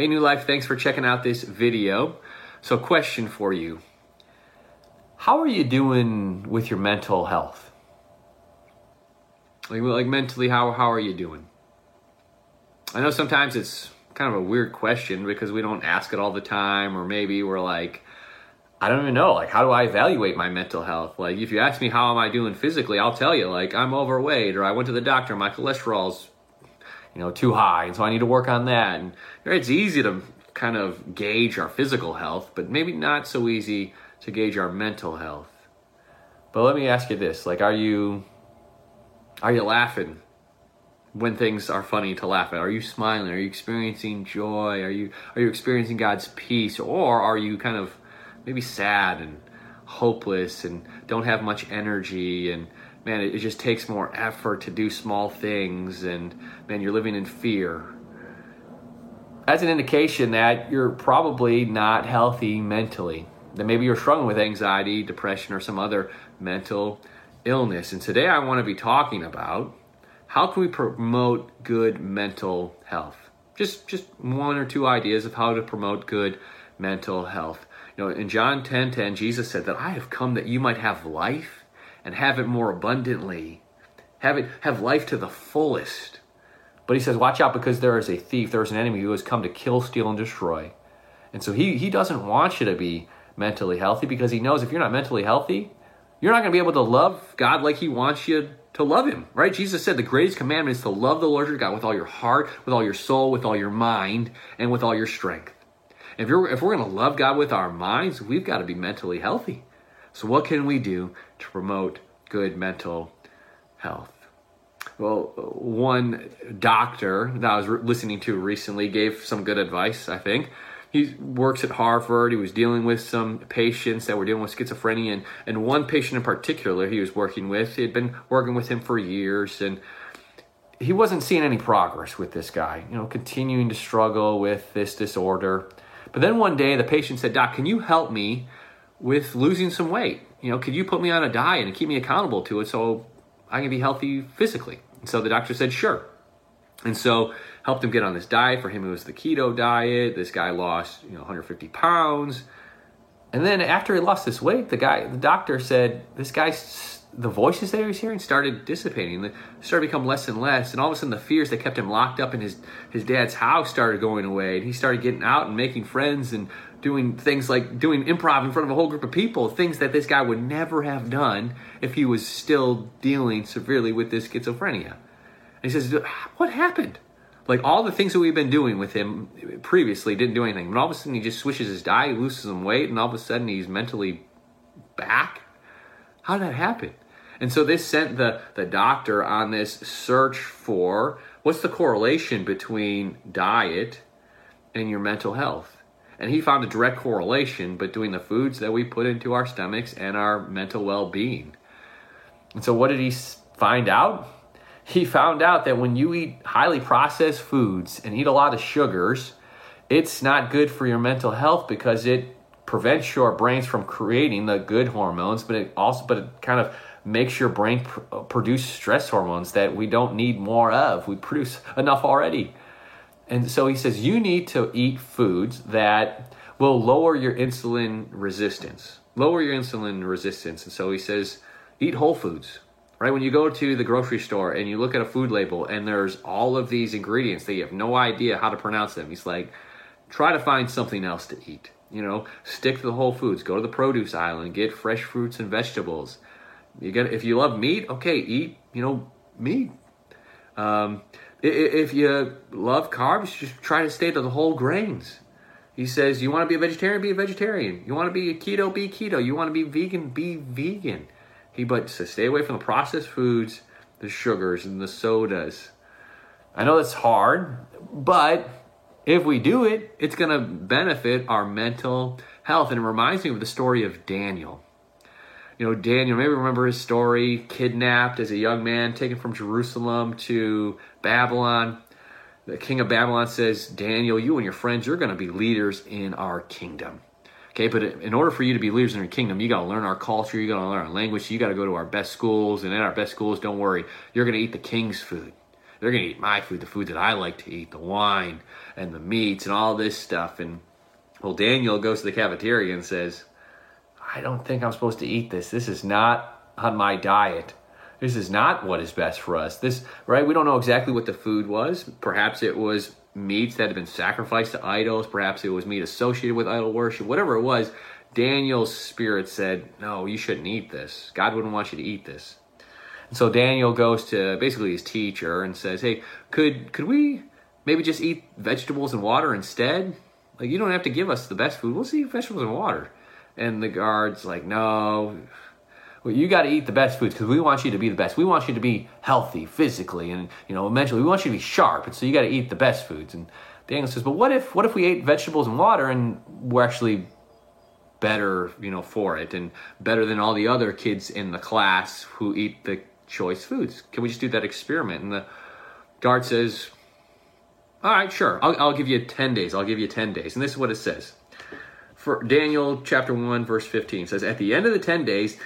Hey, New Life, thanks for checking out this video. So, question for you How are you doing with your mental health? Like, like mentally, how, how are you doing? I know sometimes it's kind of a weird question because we don't ask it all the time, or maybe we're like, I don't even know. Like, how do I evaluate my mental health? Like, if you ask me how am I doing physically, I'll tell you, like, I'm overweight, or I went to the doctor, my cholesterol's you know, too high, and so I need to work on that. And it's easy to kind of gauge our physical health, but maybe not so easy to gauge our mental health. But let me ask you this: like, are you are you laughing when things are funny to laugh at? Are you smiling? Are you experiencing joy? Are you are you experiencing God's peace, or are you kind of maybe sad and hopeless and don't have much energy and man, it, just takes more effort to do small things, and man, you're living in fear. That's an indication that you're probably not healthy mentally. That maybe you're struggling with anxiety, depression, or some other mental illness. And today I want to be talking about how can we promote good mental health? Just just one or two ideas of how to promote good mental health. Know, in John 10:10, 10, 10, Jesus said that I have come that you might have life and have it more abundantly. Have it have life to the fullest. But he says, watch out because there is a thief, there is an enemy who has come to kill, steal, and destroy. And so he, he doesn't want you to be mentally healthy because he knows if you're not mentally healthy, you're not going to be able to love God like he wants you to love him, right? Jesus said the greatest commandment is to love the Lord your God with all your heart, with all your soul, with all your mind, and with all your strength. If, you're, if we're going to love God with our minds, we've got to be mentally healthy. So, what can we do to promote good mental health? Well, one doctor that I was re- listening to recently gave some good advice, I think. He works at Harvard. He was dealing with some patients that were dealing with schizophrenia, and, and one patient in particular he was working with, he had been working with him for years, and he wasn't seeing any progress with this guy, you know, continuing to struggle with this disorder. But then one day the patient said, Doc, can you help me with losing some weight. You know, could you put me on a diet and keep me accountable to it so I can be healthy physically? And so the doctor said, sure. And so helped him get on this diet. For him, it was the keto diet. This guy lost, you know, 150 pounds. And then after he lost this weight, the guy, the doctor said, this guy's the voices that he was hearing started dissipating. They started to become less and less. And all of a sudden, the fears that kept him locked up in his, his dad's house started going away. And he started getting out and making friends and doing things like doing improv in front of a whole group of people, things that this guy would never have done if he was still dealing severely with this schizophrenia. And he says, What happened? Like all the things that we've been doing with him previously didn't do anything. But all of a sudden, he just switches his diet, loses some weight, and all of a sudden, he's mentally back. How did that happen? And so this sent the, the doctor on this search for what's the correlation between diet and your mental health. And he found a direct correlation between the foods that we put into our stomachs and our mental well being. And so, what did he find out? He found out that when you eat highly processed foods and eat a lot of sugars, it's not good for your mental health because it prevents your brains from creating the good hormones, but it also, but it kind of makes your brain pr- uh, produce stress hormones that we don't need more of. We produce enough already. And so he says you need to eat foods that will lower your insulin resistance. Lower your insulin resistance. And so he says eat whole foods. Right? When you go to the grocery store and you look at a food label and there's all of these ingredients that you have no idea how to pronounce them. He's like try to find something else to eat. You know, stick to the whole foods. Go to the produce aisle get fresh fruits and vegetables. You get if you love meat, okay, eat you know meat. Um, if you love carbs, just try to stay to the whole grains. He says, you want to be a vegetarian, be a vegetarian. You want to be a keto, be keto. You want to be vegan, be vegan. He but says, stay away from the processed foods, the sugars, and the sodas. I know that's hard, but if we do it, it's going to benefit our mental health. And it reminds me of the story of Daniel you know, Daniel, maybe remember his story, kidnapped as a young man, taken from Jerusalem to Babylon. The king of Babylon says, Daniel, you and your friends, you're going to be leaders in our kingdom. Okay, but in order for you to be leaders in your kingdom, you got to learn our culture, you got to learn our language, you got to go to our best schools, and in our best schools, don't worry, you're going to eat the king's food. They're going to eat my food, the food that I like to eat, the wine and the meats and all this stuff. And well, Daniel goes to the cafeteria and says, I don't think I'm supposed to eat this. This is not on my diet. This is not what is best for us. This, right? We don't know exactly what the food was. Perhaps it was meats that had been sacrificed to idols. Perhaps it was meat associated with idol worship. Whatever it was, Daniel's spirit said, No, you shouldn't eat this. God wouldn't want you to eat this. So Daniel goes to basically his teacher and says, Hey, could could we maybe just eat vegetables and water instead? Like you don't have to give us the best food. We'll see vegetables and water. And the guard's like, No, well, you got to eat the best foods because we want you to be the best. We want you to be healthy physically and you know mentally. We want you to be sharp, and so you got to eat the best foods. And Daniel says, "But what if what if we ate vegetables and water and we're actually better, you know, for it and better than all the other kids in the class who eat the choice foods? Can we just do that experiment?" And the guard says, "All right, sure. I'll, I'll give you ten days. I'll give you ten days." And this is what it says for Daniel chapter 1 verse 15 says at the end of the 10 days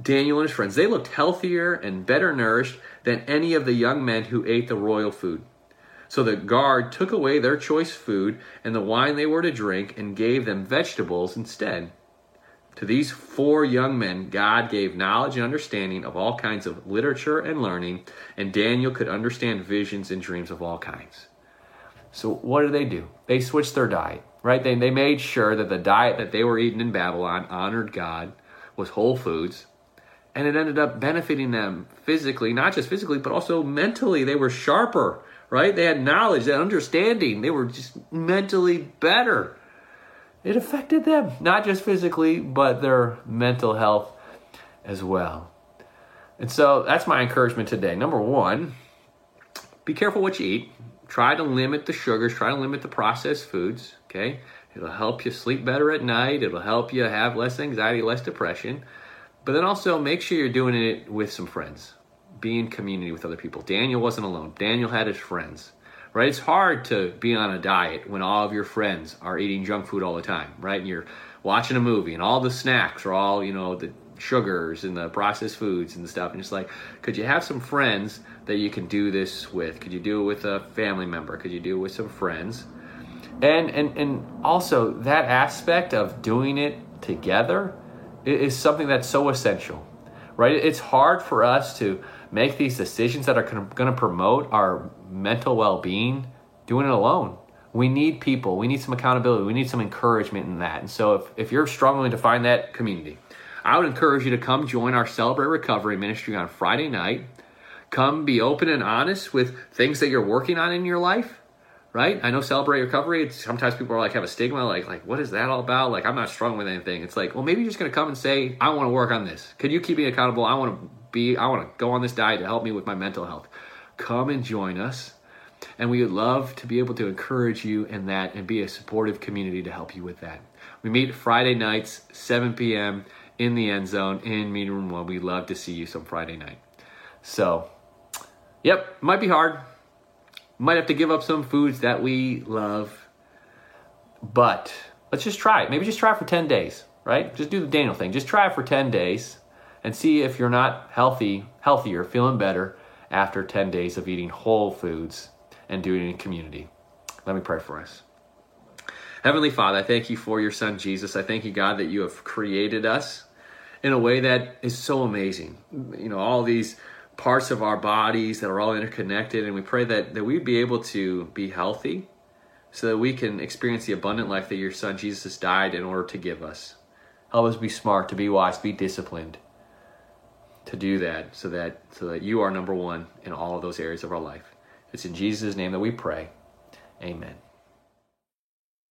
Daniel and his friends, they looked healthier and better nourished than any of the young men who ate the royal food. So the guard took away their choice food and the wine they were to drink and gave them vegetables instead. To these four young men, God gave knowledge and understanding of all kinds of literature and learning, and Daniel could understand visions and dreams of all kinds. So, what did they do? They switched their diet, right? They, they made sure that the diet that they were eating in Babylon honored God, was whole foods, and it ended up benefiting them physically, not just physically, but also mentally. They were sharper, right? They had knowledge, they had understanding. They were just mentally better. It affected them, not just physically, but their mental health as well. And so that's my encouragement today. Number one, be careful what you eat. Try to limit the sugars, try to limit the processed foods, okay? It'll help you sleep better at night, it'll help you have less anxiety, less depression. But then also make sure you're doing it with some friends. Be in community with other people. Daniel wasn't alone. Daniel had his friends. Right? It's hard to be on a diet when all of your friends are eating junk food all the time, right? And you're watching a movie and all the snacks are all, you know, the sugars and the processed foods and stuff. And it's like, could you have some friends that you can do this with? Could you do it with a family member? Could you do it with some friends? And and and also that aspect of doing it together is something that's so essential, right? It's hard for us to make these decisions that are going to promote our mental well being doing it alone. We need people, we need some accountability, we need some encouragement in that. And so, if, if you're struggling to find that community, I would encourage you to come join our Celebrate Recovery ministry on Friday night. Come be open and honest with things that you're working on in your life right? I know celebrate recovery. It's, sometimes people are like have a stigma, like like what is that all about? Like I'm not struggling with anything. It's like well maybe you're just gonna come and say I want to work on this. Could you keep me accountable? I want to be I want to go on this diet to help me with my mental health. Come and join us, and we would love to be able to encourage you in that and be a supportive community to help you with that. We meet Friday nights, 7 p.m. in the end zone in meeting room one. We love to see you some Friday night. So, yep, might be hard might have to give up some foods that we love. But let's just try it. Maybe just try it for 10 days, right? Just do the Daniel thing. Just try it for 10 days and see if you're not healthy, healthier, feeling better after 10 days of eating whole foods and doing it in community. Let me pray for us. Heavenly Father, I thank you for your son Jesus. I thank you, God, that you have created us in a way that is so amazing. You know, all these parts of our bodies that are all interconnected. And we pray that, that we'd be able to be healthy so that we can experience the abundant life that your son Jesus died in order to give us. Help us be smart, to be wise, be disciplined, to do that so that so that you are number one in all of those areas of our life. It's in Jesus' name that we pray. Amen.